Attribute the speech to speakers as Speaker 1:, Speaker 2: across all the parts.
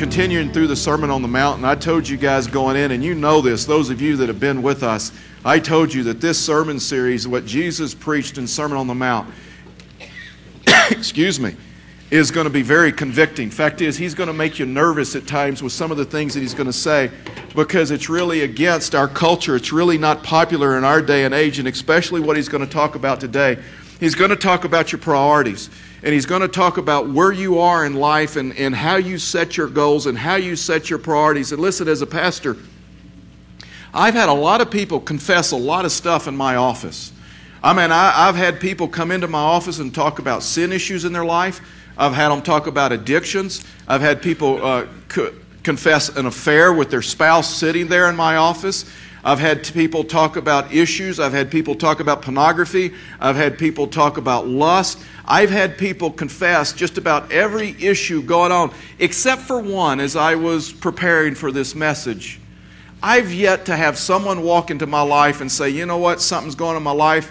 Speaker 1: Continuing through the Sermon on the Mount, and I told you guys going in, and you know this, those of you that have been with us, I told you that this sermon series, what Jesus preached in Sermon on the Mount, excuse me, is going to be very convicting. Fact is, he's going to make you nervous at times with some of the things that he's going to say because it's really against our culture. It's really not popular in our day and age, and especially what he's going to talk about today. He's going to talk about your priorities, and he's going to talk about where you are in life and, and how you set your goals and how you set your priorities. And listen, as a pastor, I've had a lot of people confess a lot of stuff in my office. I mean, I, have had people come into my office and talk about sin issues in their life. I've had them talk about addictions. I've had people uh, co- confess an affair with their spouse sitting there in my office. I've had people talk about issues. I've had people talk about pornography. I've had people talk about lust. I've had people confess just about every issue going on, except for one as I was preparing for this message. I've yet to have someone walk into my life and say, you know what, something's going on in my life,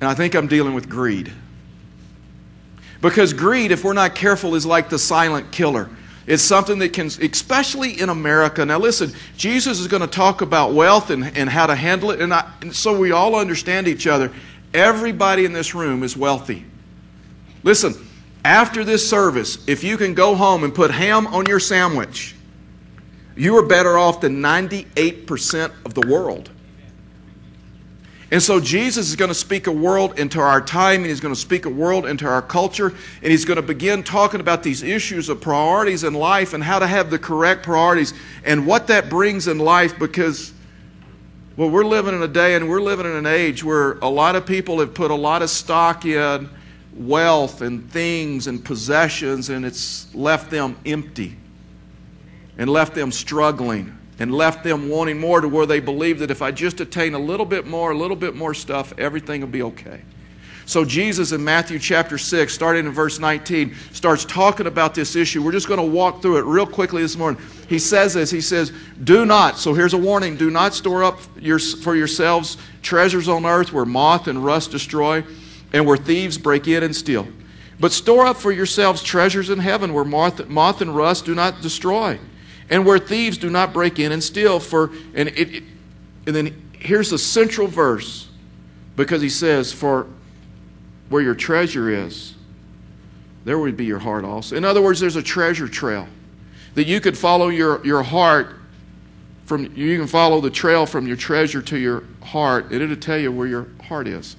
Speaker 1: and I think I'm dealing with greed. Because greed, if we're not careful, is like the silent killer. It's something that can, especially in America. Now, listen, Jesus is going to talk about wealth and, and how to handle it. And, I, and so we all understand each other. Everybody in this room is wealthy. Listen, after this service, if you can go home and put ham on your sandwich, you are better off than 98% of the world. And so Jesus is going to speak a world into our time, and he's going to speak a world into our culture, and he's going to begin talking about these issues of priorities in life and how to have the correct priorities and what that brings in life because well, we're living in a day and we're living in an age where a lot of people have put a lot of stock in wealth and things and possessions, and it's left them empty and left them struggling and left them wanting more to where they believe that if I just attain a little bit more, a little bit more stuff, everything will be okay. So, Jesus in Matthew chapter 6, starting in verse 19, starts talking about this issue. We're just going to walk through it real quickly this morning. He says this He says, Do not, so here's a warning do not store up your, for yourselves treasures on earth where moth and rust destroy and where thieves break in and steal. But store up for yourselves treasures in heaven where moth, moth and rust do not destroy and where thieves do not break in and steal. For and it, it and then here's the central verse because he says, "For where your treasure is, there would be your heart also." In other words, there's a treasure trail that you could follow your, your heart from. You can follow the trail from your treasure to your heart, and it'll tell you where your heart is.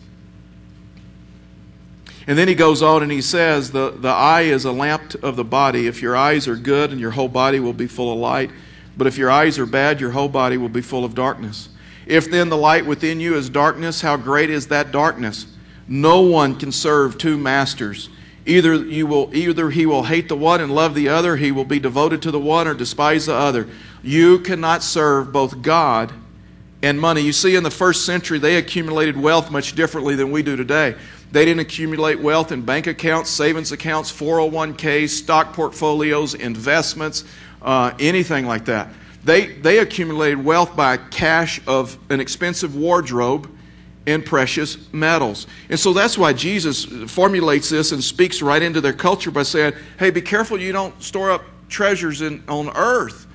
Speaker 1: And then he goes on and he says, the, the eye is a lamp of the body. If your eyes are good, and your whole body will be full of light. But if your eyes are bad, your whole body will be full of darkness. If then the light within you is darkness, how great is that darkness? No one can serve two masters. Either you will either he will hate the one and love the other, he will be devoted to the one or despise the other. You cannot serve both God and money. You see in the first century they accumulated wealth much differently than we do today. They didn't accumulate wealth in bank accounts, savings accounts, 401ks, stock portfolios, investments, uh, anything like that. They, they accumulated wealth by cash of an expensive wardrobe and precious metals. And so that's why Jesus formulates this and speaks right into their culture by saying, hey, be careful you don't store up treasures in, on earth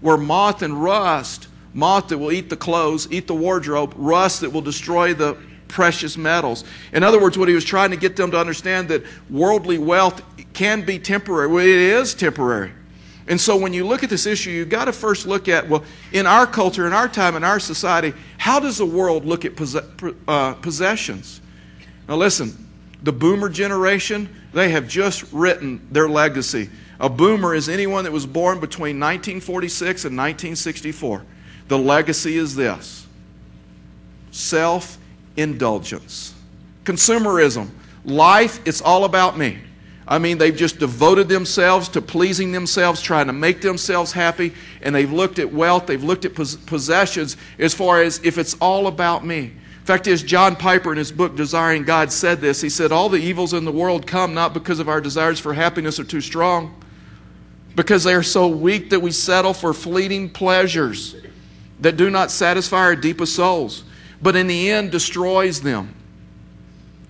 Speaker 1: where moth and rust, moth that will eat the clothes, eat the wardrobe, rust that will destroy the precious metals. In other words, what he was trying to get them to understand that worldly wealth can be temporary. Well, it is temporary. And so when you look at this issue, you've got to first look at, well, in our culture, in our time, in our society, how does the world look at uh, possessions? Now, listen, the boomer generation, they have just written their legacy. A boomer is anyone that was born between 1946 and 1964. The legacy is this self indulgence. Consumerism. Life, it's all about me. I mean, they've just devoted themselves to pleasing themselves, trying to make themselves happy, and they've looked at wealth, they've looked at possessions as far as if it's all about me. In fact is, John Piper in his book Desiring God said this. He said, All the evils in the world come not because of our desires for happiness are too strong, because they are so weak that we settle for fleeting pleasures that do not satisfy our deepest souls but in the end destroys them.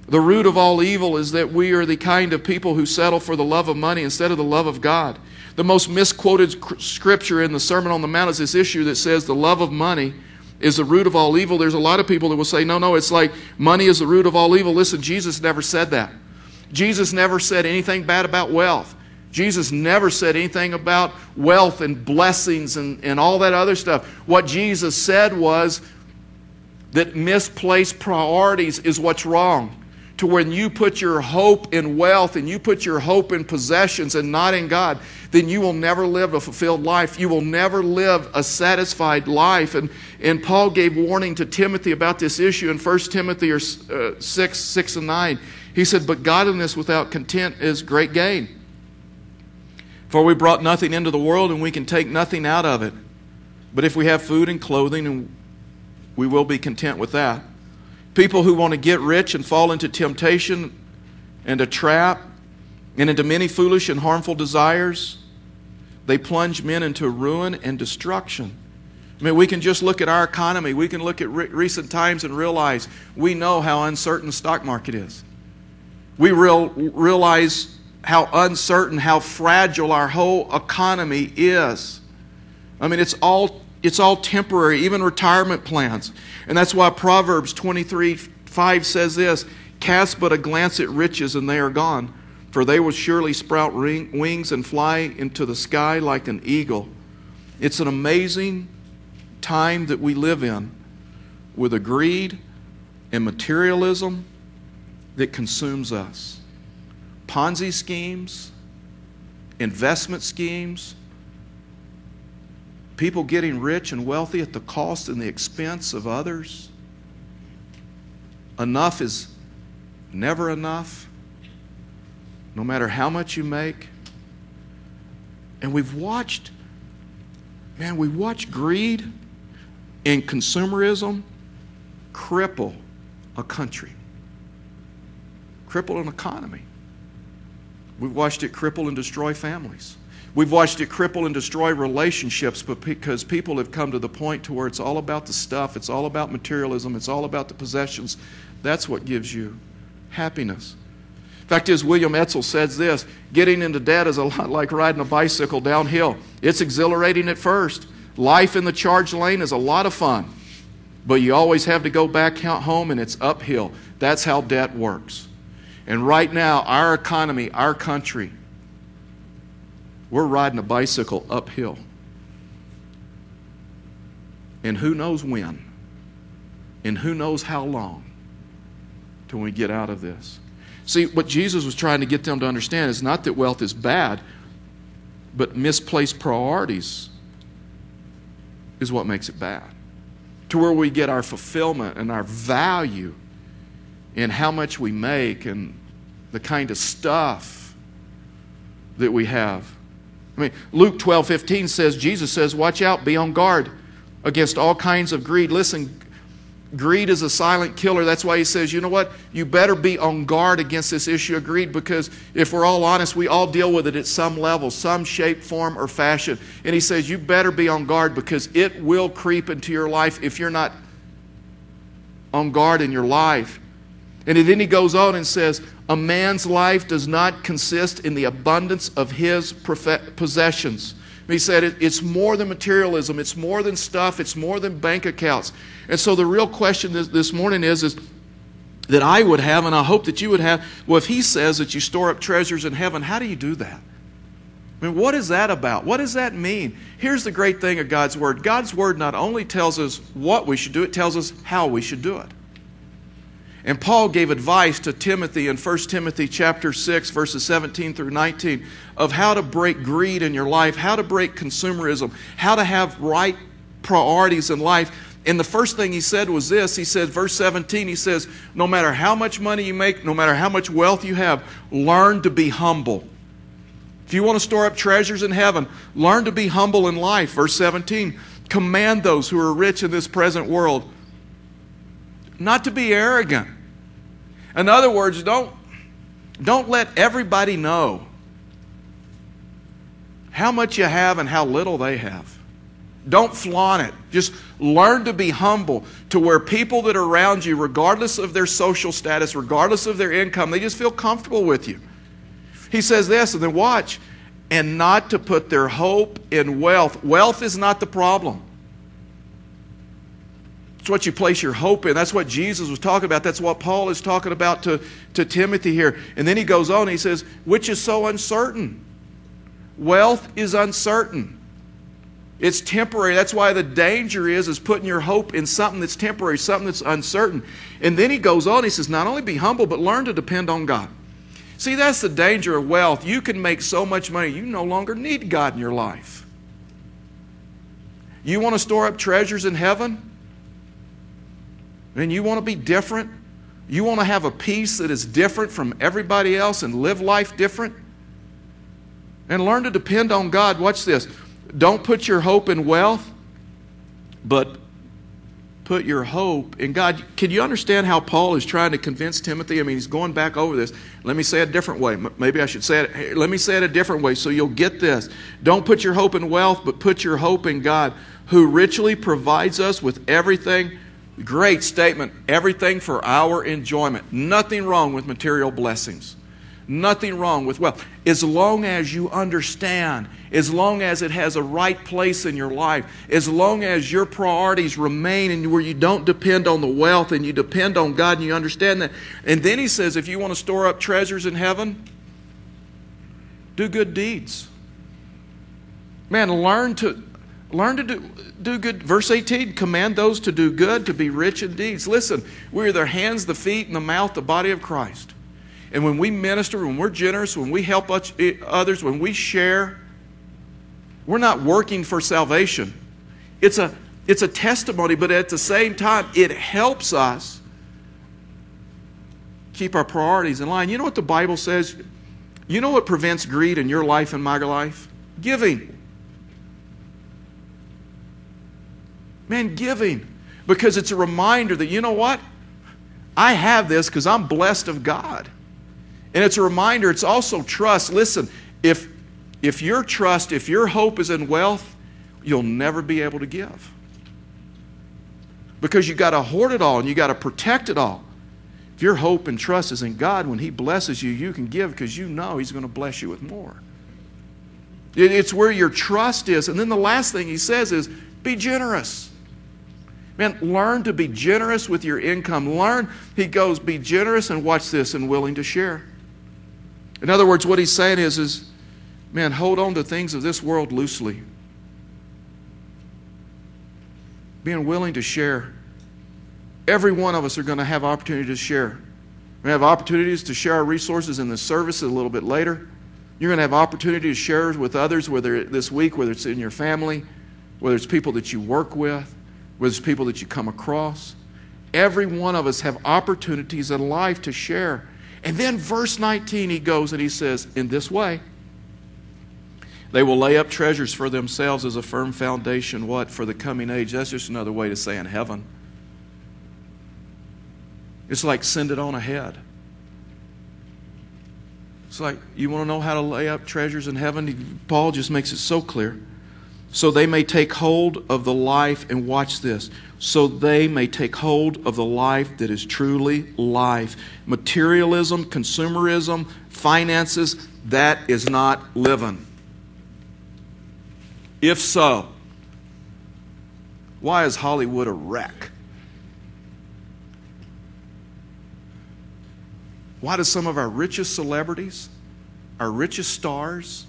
Speaker 1: The root of all evil is that we are the kind of people who settle for the love of money instead of the love of God. The most misquoted scripture in the Sermon on the Mount is this issue that says the love of money is the root of all evil. There's a lot of people that will say, no, no, it's like money is the root of all evil. Listen, Jesus never said that. Jesus never said anything bad about wealth. Jesus never said anything about wealth and blessings and, and all that other stuff. What Jesus said was that misplaced priorities is what's wrong to when you put your hope in wealth and you put your hope in possessions and not in God, then you will never live a fulfilled life. You will never live a satisfied life. And, and Paul gave warning to Timothy about this issue in 1 Timothy or, uh, 6, 6 and 9. He said, But godliness without content is great gain. For we brought nothing into the world and we can take nothing out of it. But if we have food and clothing, and we will be content with that. People who want to get rich and fall into temptation and a trap and into many foolish and harmful desires, they plunge men into ruin and destruction. I mean, we can just look at our economy. We can look at re- recent times and realize we know how uncertain the stock market is. We real, realize how uncertain, how fragile our whole economy is. I mean, it's all it's all temporary, even retirement plans. And that's why Proverbs 23 5 says this Cast but a glance at riches, and they are gone, for they will surely sprout ring, wings and fly into the sky like an eagle. It's an amazing time that we live in with a greed and materialism that consumes us. Ponzi schemes, investment schemes, people getting rich and wealthy at the cost and the expense of others. Enough is never enough, no matter how much you make. And we've watched, man, we watched greed and consumerism cripple a country, cripple an economy. We've watched it cripple and destroy families. We've watched it cripple and destroy relationships but because people have come to the point to where it's all about the stuff, it's all about materialism, it's all about the possessions. That's what gives you happiness. Fact is, William Etzel says this getting into debt is a lot like riding a bicycle downhill. It's exhilarating at first. Life in the charge lane is a lot of fun, but you always have to go back home and it's uphill. That's how debt works. And right now, our economy, our country, we're riding a bicycle uphill. And who knows when? And who knows how long till we get out of this? See, what Jesus was trying to get them to understand is not that wealth is bad, but misplaced priorities is what makes it bad. To where we get our fulfillment and our value in how much we make and the kind of stuff that we have. I mean, Luke 12, 15 says, Jesus says, Watch out, be on guard against all kinds of greed. Listen, greed is a silent killer. That's why he says, you know what? You better be on guard against this issue of greed because if we're all honest, we all deal with it at some level, some shape, form, or fashion. And he says, you better be on guard because it will creep into your life if you're not on guard in your life. And then he goes on and says, A man's life does not consist in the abundance of his possessions. He said it's more than materialism, it's more than stuff, it's more than bank accounts. And so the real question this, this morning is, is that I would have, and I hope that you would have, well, if he says that you store up treasures in heaven, how do you do that? I mean, what is that about? What does that mean? Here's the great thing of God's Word God's Word not only tells us what we should do, it tells us how we should do it. And Paul gave advice to Timothy in 1 Timothy chapter 6 verses 17 through 19 of how to break greed in your life, how to break consumerism, how to have right priorities in life. And the first thing he said was this. He said verse 17 he says, "No matter how much money you make, no matter how much wealth you have, learn to be humble." If you want to store up treasures in heaven, learn to be humble in life. Verse 17, command those who are rich in this present world not to be arrogant in other words, don't, don't let everybody know how much you have and how little they have. Don't flaunt it. Just learn to be humble to where people that are around you, regardless of their social status, regardless of their income, they just feel comfortable with you. He says this, and then watch, and not to put their hope in wealth. Wealth is not the problem. It's what you place your hope in. That's what Jesus was talking about. That's what Paul is talking about to, to Timothy here. And then he goes on, he says, which is so uncertain. Wealth is uncertain. It's temporary. That's why the danger is is putting your hope in something that's temporary, something that's uncertain. And then he goes on, he says, not only be humble, but learn to depend on God. See, that's the danger of wealth. You can make so much money, you no longer need God in your life. You want to store up treasures in heaven? And you want to be different? You want to have a peace that is different from everybody else and live life different? And learn to depend on God. Watch this. Don't put your hope in wealth, but put your hope in God. Can you understand how Paul is trying to convince Timothy? I mean, he's going back over this. Let me say it a different way. Maybe I should say it. Let me say it a different way so you'll get this. Don't put your hope in wealth, but put your hope in God, who richly provides us with everything. Great statement. Everything for our enjoyment. Nothing wrong with material blessings. Nothing wrong with wealth. As long as you understand, as long as it has a right place in your life, as long as your priorities remain and where you don't depend on the wealth and you depend on God and you understand that. And then he says, if you want to store up treasures in heaven, do good deeds. Man, learn to learn to do, do good. Verse 18, command those to do good, to be rich in deeds. Listen, we're the hands, the feet, and the mouth, the body of Christ. And when we minister, when we're generous, when we help eh, others, when we share, we're not working for salvation. It's a, it's a testimony, but at the same time, it helps us keep our priorities in line. You know what the Bible says? You know what prevents greed in your life and my life? Giving. Man, giving. Because it's a reminder that, you know what? I have this because I'm blessed of God. And it's a reminder, it's also trust. Listen, if, if your trust, if your hope is in wealth, you'll never be able to give. Because you got to hoard it all and you got to protect it all. If your hope and trust is in God, when He blesses you, you can give because you know He's going to bless you with more. It's where your trust is. And then the last thing He says is be generous. Man, learn to be generous with your income. Learn, He goes, be generous and watch this and willing to share. In other words, what he's saying is, is man, hold on to things of this world loosely. Being willing to share. Every one of us are going to have opportunity to share. We have opportunities to share our resources in the service a little bit later. You're going to have opportunity to share with others, whether this week, whether it's in your family, whether it's people that you work with, whether it's people that you come across. Every one of us have opportunities in life to share. And then, verse 19, he goes and he says, In this way, they will lay up treasures for themselves as a firm foundation. What? For the coming age. That's just another way to say in heaven. It's like send it on ahead. It's like, you want to know how to lay up treasures in heaven? Paul just makes it so clear so they may take hold of the life, and watch this, so they may take hold of the life that is truly life. Materialism, consumerism, finances, that is not living. If so, why is Hollywood a wreck? Why do some of our richest celebrities, our richest stars,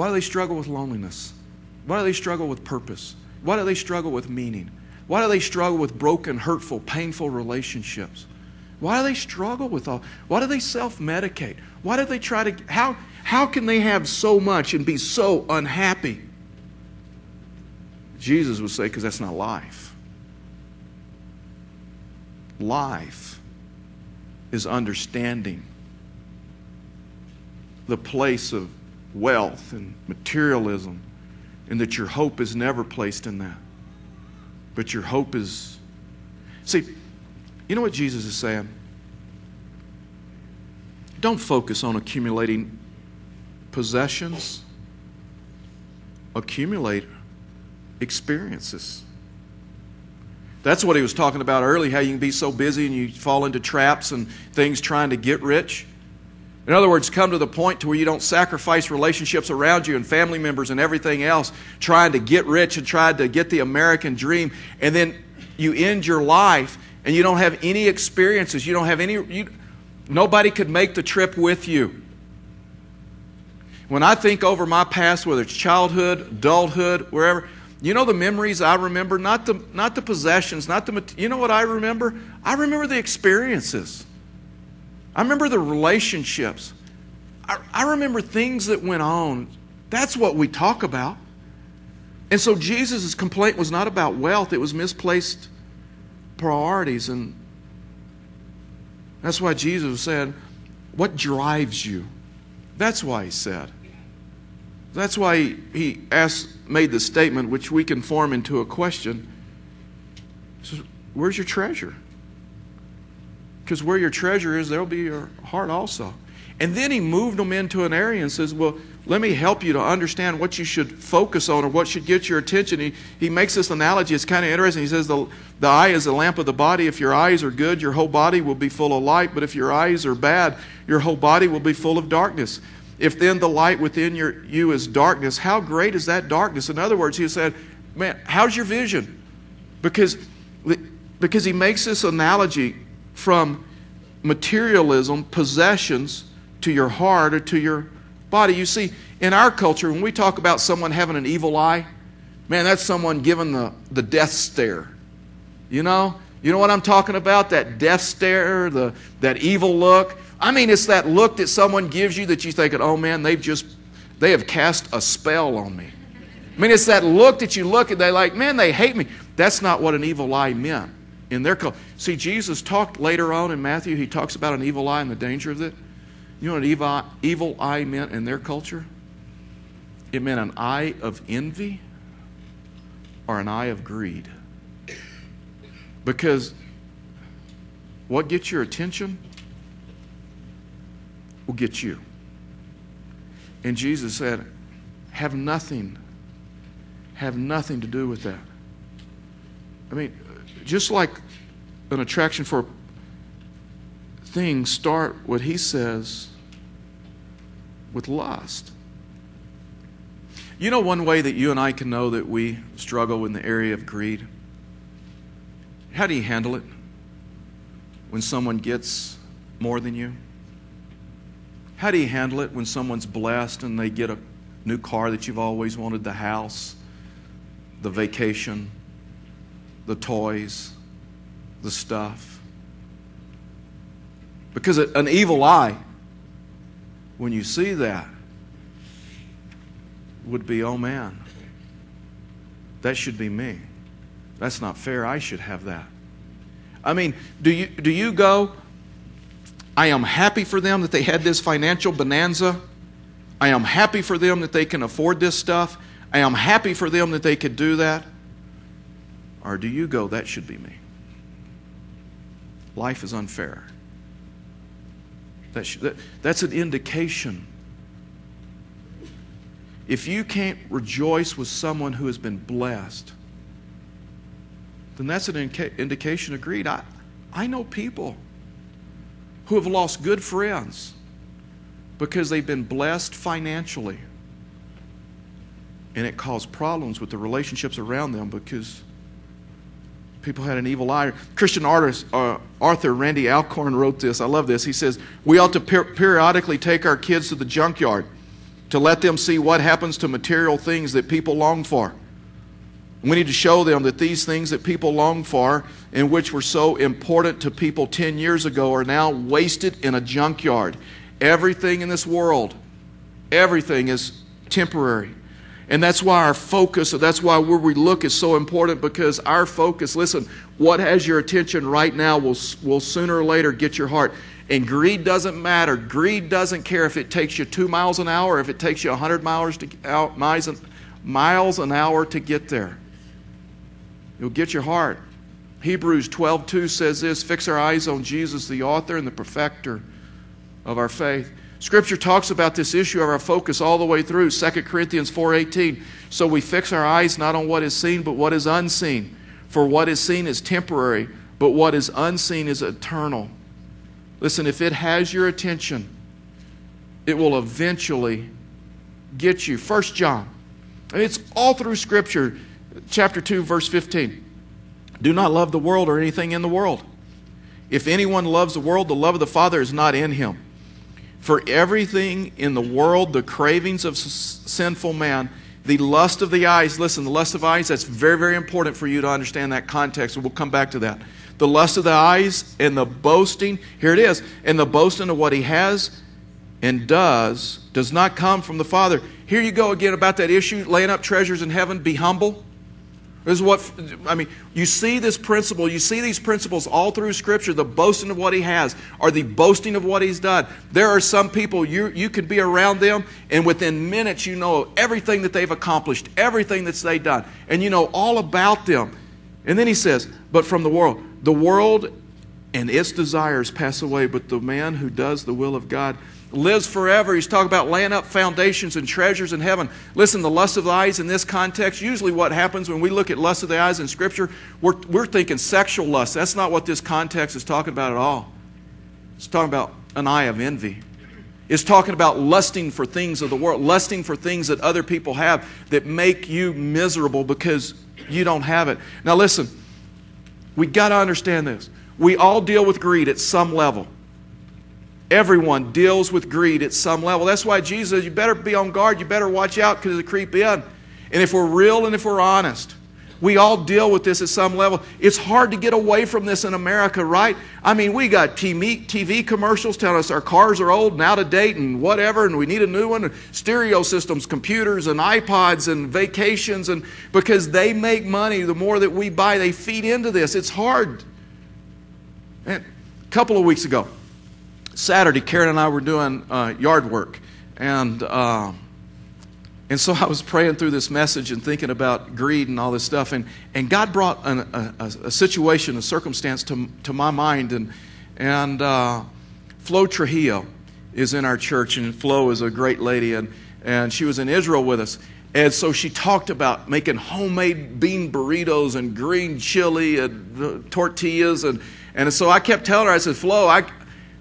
Speaker 1: Why do they struggle with loneliness? Why do they struggle with purpose? Why do they struggle with meaning? Why do they struggle with broken, hurtful, painful relationships? Why do they struggle with all? Why do they self medicate? Why do they try to? How, how can they have so much and be so unhappy? Jesus would say, because that's not life. Life is understanding the place of wealth and materialism, and that your hope is never placed in that. But your hope is. See, you know what Jesus is saying? Don't focus on accumulating possessions. accumulate experiences. That's what he was talking about earlier how you can be so busy and you fall into traps and things trying to get rich. In other words, come to the point to where you don't sacrifice relationships around you and family members and everything else trying to get rich and trying to get the American dream and then you end your life and you don't have any experiences. You don't have any you, nobody could make the trip with you. When I think over my past, whether it's childhood, adulthood, wherever, you know the memories I remember, not the, not the possessions, not the, you know what I remember? I remember the experiences. I remember the relationships. I, I remember things that went on. That's what we talk about. And so Jesus' complaint was not about wealth, it was misplaced priorities. And that's why Jesus said, What drives you? That's why he said. That's why he, he asked, made the statement, which we can form into a question. Says, Where's your treasure? Because where your treasure is, there'll be your heart also. And then he moved them into an area and says, Well, let me help you to understand what you should focus on or what should get your attention. He, he makes this analogy. It's kind of interesting. He says, the, the eye is the lamp of the body. If your eyes are good, your whole body will be full of light. But if your eyes are bad, your whole body will be full of darkness. If then the light within your, you is darkness, how great is that darkness? In other words, he said, Man, how's your vision? Because, because he makes this analogy from materialism, possessions, to your heart or to your body. You see, in our culture, when we talk about someone having an evil eye, man, that's someone given the, the death stare. You know? You know what I'm talking about? That death stare, the, that evil look. I mean, it's that look that someone gives you that you think, oh man, they've just, they have cast a spell on me. I mean, it's that look that you look and they're like, man, they hate me. That's not what an evil eye meant in their culture. See, Jesus talked later on in Matthew, he talks about an evil eye and the danger of it. You know what an evil, evil eye meant in their culture? It meant an eye of envy or an eye of greed. Because what gets your attention will get you. And Jesus said, have nothing, have nothing to do with that. I mean, just like an attraction for things start what he says with lust. You know one way that you and I can know that we struggle in the area of greed? How do you handle it when someone gets more than you? How do you handle it when someone's blessed and they get a new car that you've always wanted, the house, the vacation, the toys, the stuff? Because an evil eye, when you see that, would be, oh man, that should be me. That's not fair. I should have that. I mean, do you, do you go, I am happy for them that they had this financial bonanza. I am happy for them that they can afford this stuff. I am happy for them that they could do that. Or do you go, that should be me? Life is unfair. That should, that, that's an indication. If you can't rejoice with someone who has been blessed, then that's an inca- indication of greed. I, I know people who have lost good friends because they've been blessed financially. And it caused problems with the relationships around them because people had an evil eye. Christian artist uh, Arthur Randy Alcorn wrote this. I love this. He says, We ought to per- periodically take our kids to the junkyard to let them see what happens to material things that people long for. We need to show them that these things that people long for and which were so important to people 10 years ago are now wasted in a junkyard. Everything in this world, everything is temporary. And that's why our focus, that's why where we look is so important because our focus, listen, what has your attention right now will, will sooner or later get your heart. And greed doesn't matter. Greed doesn't care if it takes you two miles an hour, if it takes you 100 miles, to, out, miles an hour to get there. You'll get your heart. Hebrews 12:2 says this, fix our eyes on Jesus, the author and the perfecter of our faith. Scripture talks about this issue of our focus all the way through 2 Corinthians 4:18. So we fix our eyes not on what is seen but what is unseen. For what is seen is temporary, but what is unseen is eternal. Listen, if it has your attention, it will eventually get you. First John. And it's all through Scripture, chapter 2, verse 15. Do not love the world or anything in the world. If anyone loves the world, the love of the Father is not in him. For everything in the world, the cravings of sinful man, the lust of the eyes, listen, the lust of eyes, that's very, very important for you to understand that context, we'll come back to that. The lust of the eyes and the boasting, here it is, and the boasting of what he has and does does not come from the Father. Here you go again about that issue, laying up treasures in heaven, be humble. This is what, I mean, you see this principle, you see these principles all through Scripture the boasting of what he has, or the boasting of what he's done. There are some people, you, you can be around them, and within minutes you know everything that they've accomplished, everything that they've done, and you know all about them. And then he says, But from the world, the world and its desires pass away, but the man who does the will of God lives forever. He's talking about laying up foundations and treasures in heaven. Listen, the lust of the eyes in this context, usually what happens when we look at lust of the eyes in Scripture, we're, we're thinking sexual lust. That's not what this context is talking about at all. It's talking about an eye of envy. It's talking about lusting for things of the world, lusting for things that other people have that make you miserable because you don't have it. Now, listen, we got to understand this. We all deal with greed at some level. Everyone deals with greed at some level. That's why Jesus you better be on guard, you better watch out because it'll creep in. And if we're real and if we're honest, we all deal with this at some level. It's hard to get away from this in America, right? I mean, we got TV, commercials telling us our cars are old and out of date and whatever, and we need a new one. Stereo systems, computers, and iPods, and vacations, and because they make money, the more that we buy, they feed into this. It's hard. And a couple of weeks ago, Saturday, Karen and I were doing uh, yard work, and uh, and so I was praying through this message and thinking about greed and all this stuff, and and God brought an, a, a, situation, a circumstance to to my mind, and and uh, Flo Trujillo is in our church, and Flo is a great lady, and and she was in Israel with us. And so she talked about making homemade bean burritos and green chili and uh, tortillas. And, and so I kept telling her, I said, Flo, I,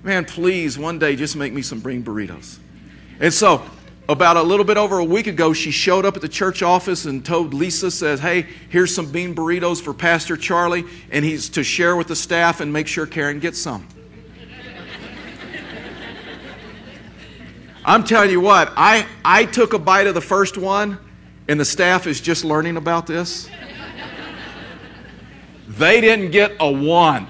Speaker 1: man, please, one day just make me some bean burritos. And so, about a little bit over a week ago, she showed up at the church office and told Lisa, says, hey, here's some bean burritos for Pastor Charlie, and he's to share with the staff and make sure Karen gets some. I'm telling you what, I, I took a bite of the first one, and the staff is just learning about this. They didn't get a one.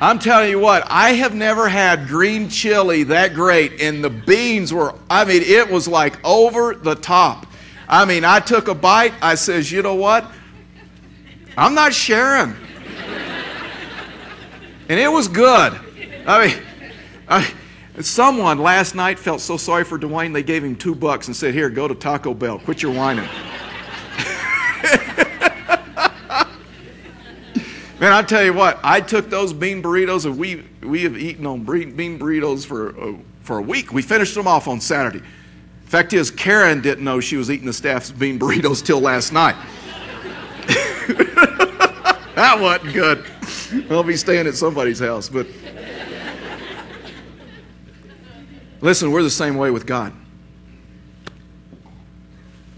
Speaker 1: I'm telling you what, I have never had green chili that great, and the beans were, I mean, it was like over the top. I mean, I took a bite, I says, you know what? I'm not sharing. And it was good. I mean, I, someone last night felt so sorry for Dwayne, they gave him two bucks and said, Here, go to Taco Bell. Quit your whining. Man, I tell you what, I took those bean burritos, and we, we have eaten on bean burritos for, uh, for a week. We finished them off on Saturday. Fact is, Karen didn't know she was eating the staff's bean burritos till last night. that wasn't good. I'll be staying at somebody's house, but listen, we're the same way with God.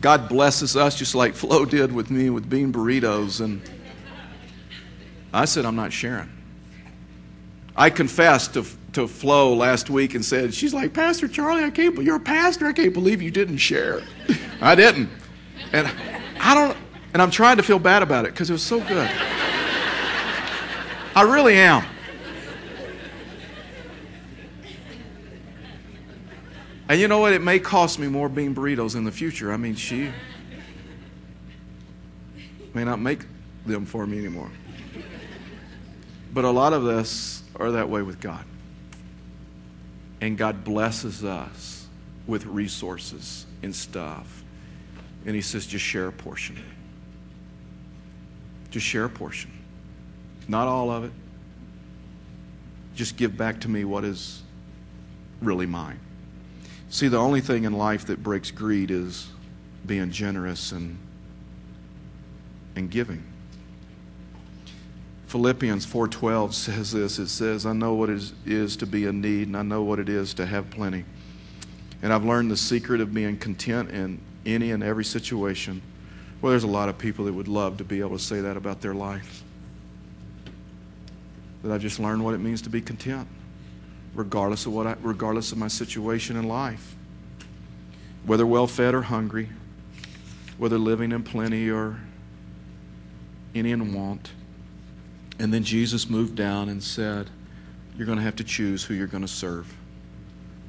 Speaker 1: God blesses us just like Flo did with me with bean burritos and I said, I'm not sharing. I confessed to, to Flo last week and said, She's like, Pastor Charlie, I can't, you're a pastor. I can't believe you didn't share. I didn't. And I don't, and I'm trying to feel bad about it because it was so good. I really am. And you know what? It may cost me more bean burritos in the future. I mean, she may not make them for me anymore. But a lot of us are that way with God. And God blesses us with resources and stuff. And He says, just share a portion. Just share a portion. Not all of it. Just give back to me what is really mine. See, the only thing in life that breaks greed is being generous and, and giving. Philippians 4:12 says this. It says, "I know what it is to be in need, and I know what it is to have plenty. And I've learned the secret of being content in any and every situation." Well, there's a lot of people that would love to be able to say that about their life. That I've just learned what it means to be content, regardless of what I, regardless of my situation in life. Whether well fed or hungry, whether living in plenty or any in want. And then Jesus moved down and said, You're going to have to choose who you're going to serve.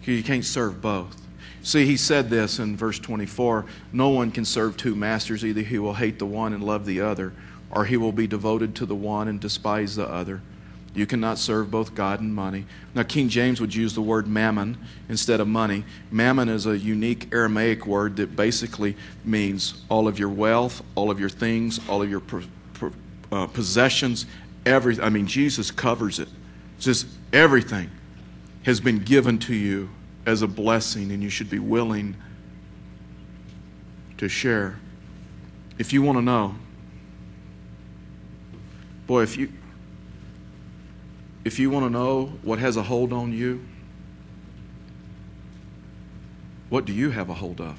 Speaker 1: You can't serve both. See, he said this in verse 24 No one can serve two masters. Either he will hate the one and love the other, or he will be devoted to the one and despise the other. You cannot serve both God and money. Now, King James would use the word mammon instead of money. Mammon is a unique Aramaic word that basically means all of your wealth, all of your things, all of your uh, possessions, everything. I mean, Jesus covers it. It's just everything has been given to you as a blessing, and you should be willing to share. If you want to know, boy, if you if you want to know what has a hold on you, what do you have a hold of?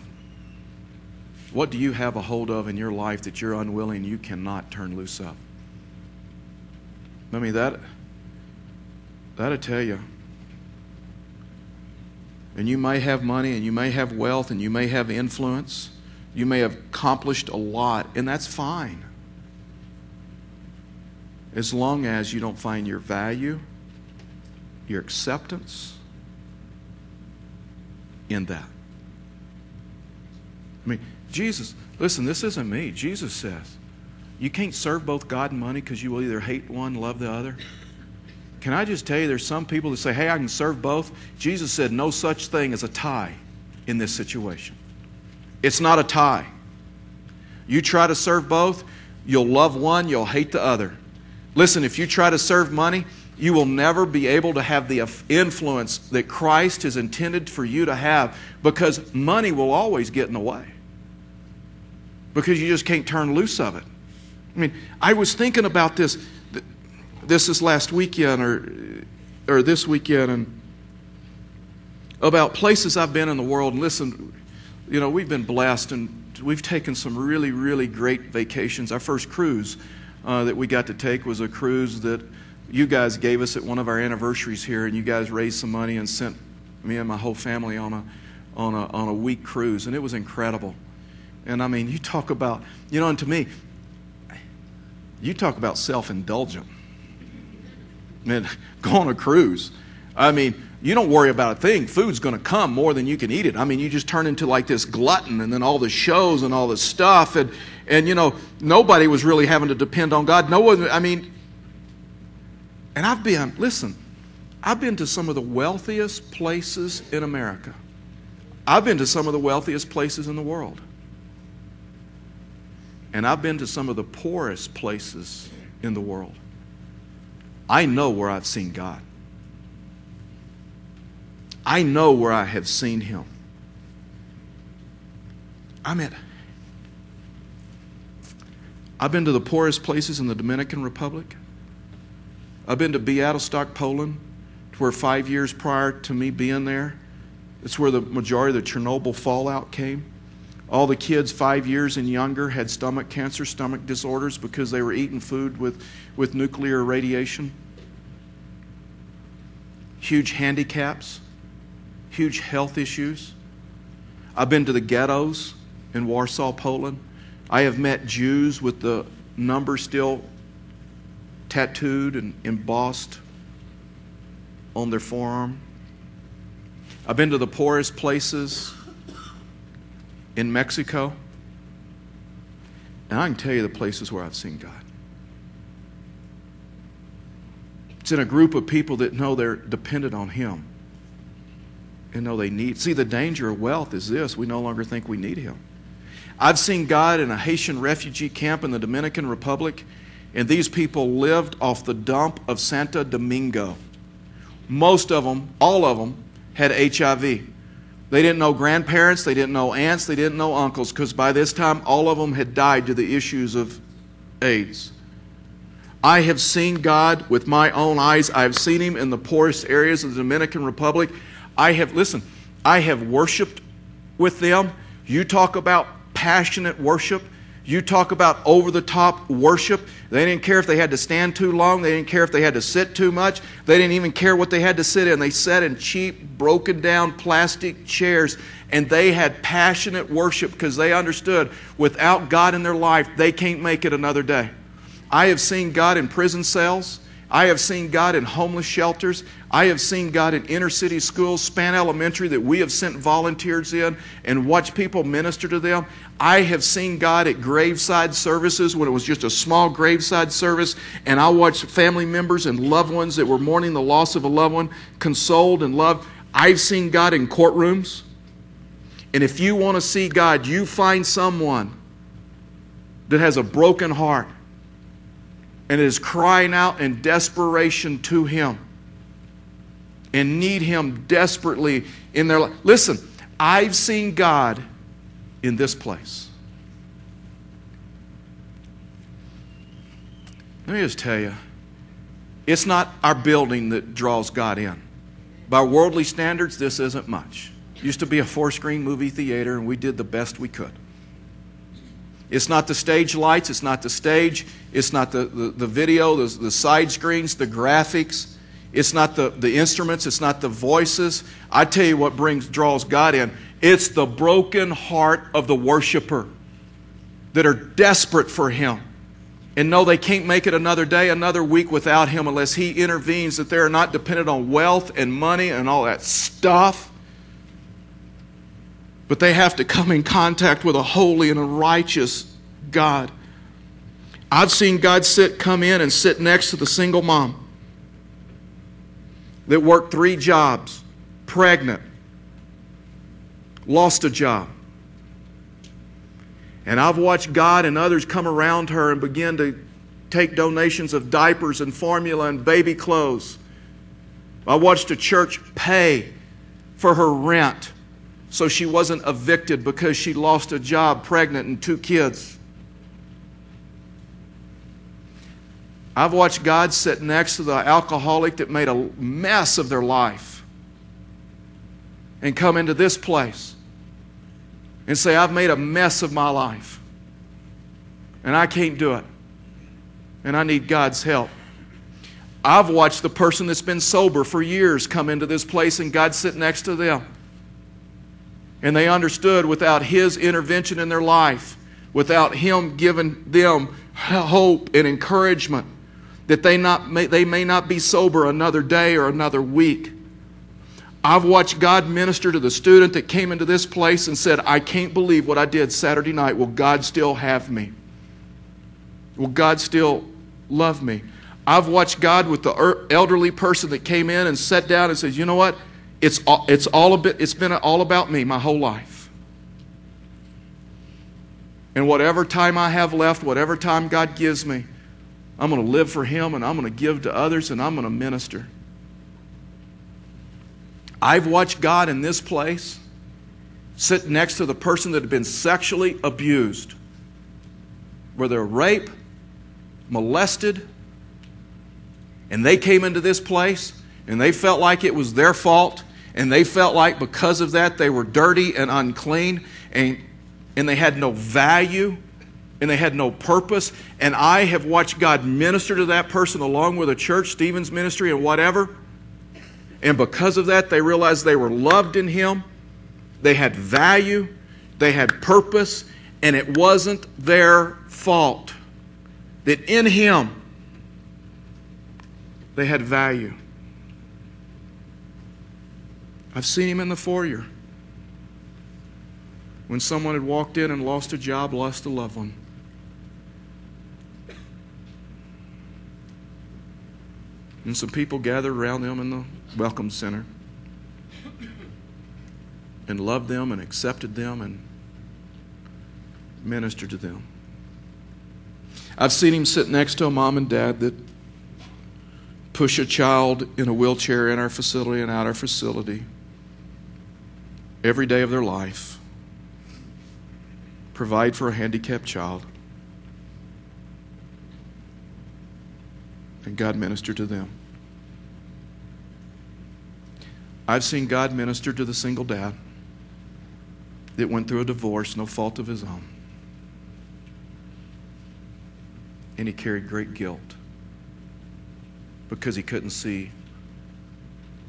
Speaker 1: What do you have a hold of in your life that you're unwilling, you cannot turn loose of? I mean, that, that'll tell you. And you may have money and you may have wealth and you may have influence. You may have accomplished a lot, and that's fine. As long as you don't find your value, your acceptance in that. I mean, Jesus, listen, this isn't me. Jesus says, you can't serve both God and money because you will either hate one, love the other. Can I just tell you, there's some people that say, hey, I can serve both. Jesus said, no such thing as a tie in this situation. It's not a tie. You try to serve both, you'll love one, you'll hate the other. Listen, if you try to serve money, you will never be able to have the influence that Christ has intended for you to have because money will always get in the way. Because you just can't turn loose of it. I mean, I was thinking about this this is last weekend or, or this weekend and about places I've been in the world. And listen, you know, we've been blessed and we've taken some really, really great vacations. Our first cruise uh, that we got to take was a cruise that you guys gave us at one of our anniversaries here, and you guys raised some money and sent me and my whole family on a, on a, on a week cruise, and it was incredible. And I mean, you talk about, you know, and to me, you talk about self indulgent. Man, go on a cruise. I mean, you don't worry about a thing. Food's going to come more than you can eat it. I mean, you just turn into like this glutton and then all the shows and all the stuff. And, and you know, nobody was really having to depend on God. No one, I mean, and I've been, listen, I've been to some of the wealthiest places in America. I've been to some of the wealthiest places in the world. And I've been to some of the poorest places in the world. I know where I've seen God. I know where I have seen Him. I mean, I've been to the poorest places in the Dominican Republic. I've been to Białystok, Poland, where five years prior to me being there, it's where the majority of the Chernobyl fallout came. All the kids five years and younger had stomach cancer, stomach disorders because they were eating food with, with nuclear radiation. Huge handicaps, huge health issues. I've been to the ghettos in Warsaw, Poland. I have met Jews with the number still tattooed and embossed on their forearm. I've been to the poorest places in Mexico. And I can tell you the places where I've seen God. It's in a group of people that know they're dependent on Him and know they need. See, the danger of wealth is this we no longer think we need Him. I've seen God in a Haitian refugee camp in the Dominican Republic, and these people lived off the dump of Santo Domingo. Most of them, all of them, had HIV. They didn't know grandparents, they didn't know aunts, they didn't know uncles, because by this time all of them had died to the issues of AIDS. I have seen God with my own eyes. I have seen Him in the poorest areas of the Dominican Republic. I have, listen, I have worshiped with them. You talk about passionate worship. You talk about over the top worship. They didn't care if they had to stand too long. They didn't care if they had to sit too much. They didn't even care what they had to sit in. They sat in cheap, broken down plastic chairs. And they had passionate worship because they understood without God in their life, they can't make it another day. I have seen God in prison cells. I have seen God in homeless shelters. I have seen God in inner city schools, Span Elementary, that we have sent volunteers in and watched people minister to them. I have seen God at graveside services when it was just a small graveside service, and I watched family members and loved ones that were mourning the loss of a loved one consoled and loved. I've seen God in courtrooms. And if you want to see God, you find someone that has a broken heart and is crying out in desperation to Him and need Him desperately in their life. Listen, I've seen God in this place. Let me just tell you, it's not our building that draws God in. By worldly standards, this isn't much. Used to be a four screen movie theater, and we did the best we could. It's not the stage lights, it's not the stage, it's not the, the, the video, the, the side screens, the graphics. It's not the, the instruments, it's not the voices. I tell you what brings draws God in. It's the broken heart of the worshiper that are desperate for him and know they can't make it another day, another week without him unless he intervenes, that they're not dependent on wealth and money and all that stuff but they have to come in contact with a holy and a righteous God. I've seen God sit, come in and sit next to the single mom that worked three jobs, pregnant, lost a job. And I've watched God and others come around her and begin to take donations of diapers and formula and baby clothes. I watched a church pay for her rent so she wasn't evicted because she lost a job, pregnant, and two kids. I've watched God sit next to the alcoholic that made a mess of their life and come into this place and say, I've made a mess of my life and I can't do it and I need God's help. I've watched the person that's been sober for years come into this place and God sit next to them and they understood without His intervention in their life, without Him giving them hope and encouragement, that they, not, may, they may not be sober another day or another week. I've watched God minister to the student that came into this place and said, I can't believe what I did Saturday night. Will God still have me? Will God still love me? I've watched God with the er, elderly person that came in and sat down and said, You know what? It's, all, it's, all a bit, it's been all about me my whole life. And whatever time I have left, whatever time God gives me, I'm going to live for Him and I'm going to give to others and I'm going to minister. I've watched God in this place sit next to the person that had been sexually abused, whether rape, molested, and they came into this place and they felt like it was their fault and they felt like because of that they were dirty and unclean and, and they had no value and they had no purpose. And I have watched God minister to that person along with a church, Stephen's ministry, and whatever. And because of that, they realized they were loved in Him, they had value, they had purpose, and it wasn't their fault. That in Him, they had value. I've seen him in the foyer. When someone had walked in and lost a job, lost a loved one. And some people gathered around them in the welcome center and loved them and accepted them and ministered to them. I've seen him sit next to a mom and dad that push a child in a wheelchair in our facility and out our facility every day of their life, provide for a handicapped child, and God minister to them. I've seen God minister to the single dad that went through a divorce, no fault of his own. And he carried great guilt because he couldn't see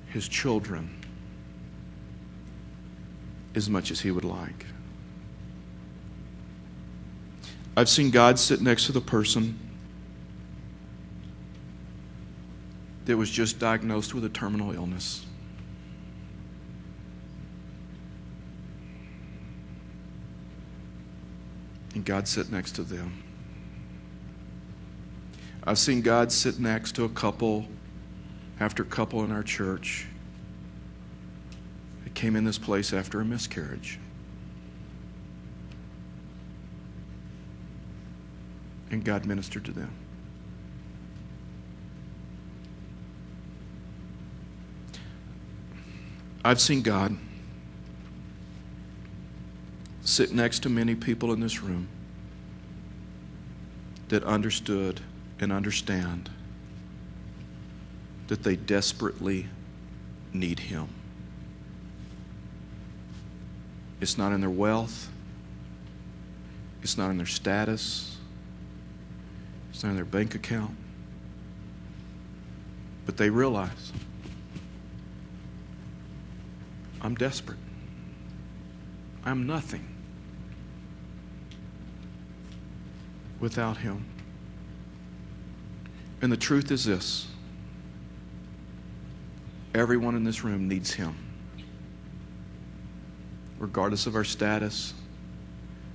Speaker 1: his children as much as he would like. I've seen God sit next to the person that was just diagnosed with a terminal illness. And God sit next to them. I've seen God sit next to a couple after couple in our church came in this place after a miscarriage. And God ministered to them. I've seen God sit next to many people in this room that understood and understand that they desperately need Him. It's not in their wealth, it's not in their status, it's not in their bank account, but they realize I'm desperate. I'm nothing without Him. And the truth is this. Everyone in this room needs Him, regardless of our status,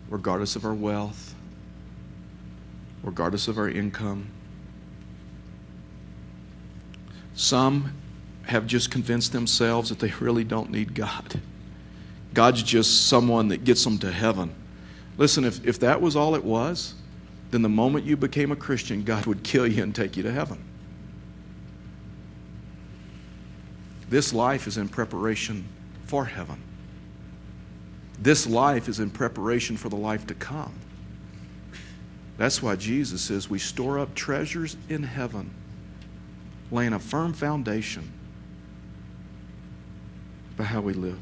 Speaker 1: regardless of our wealth, regardless of our income. Some have just convinced themselves that they really don't need God. God's just someone that gets them to heaven. Listen, if, if that was all it was, then the moment you became a Christian, God would kill you and take you to heaven. This life is in preparation for heaven. This life is in preparation for the life to come. That's why Jesus says we store up treasures in heaven, laying a firm foundation by how we live.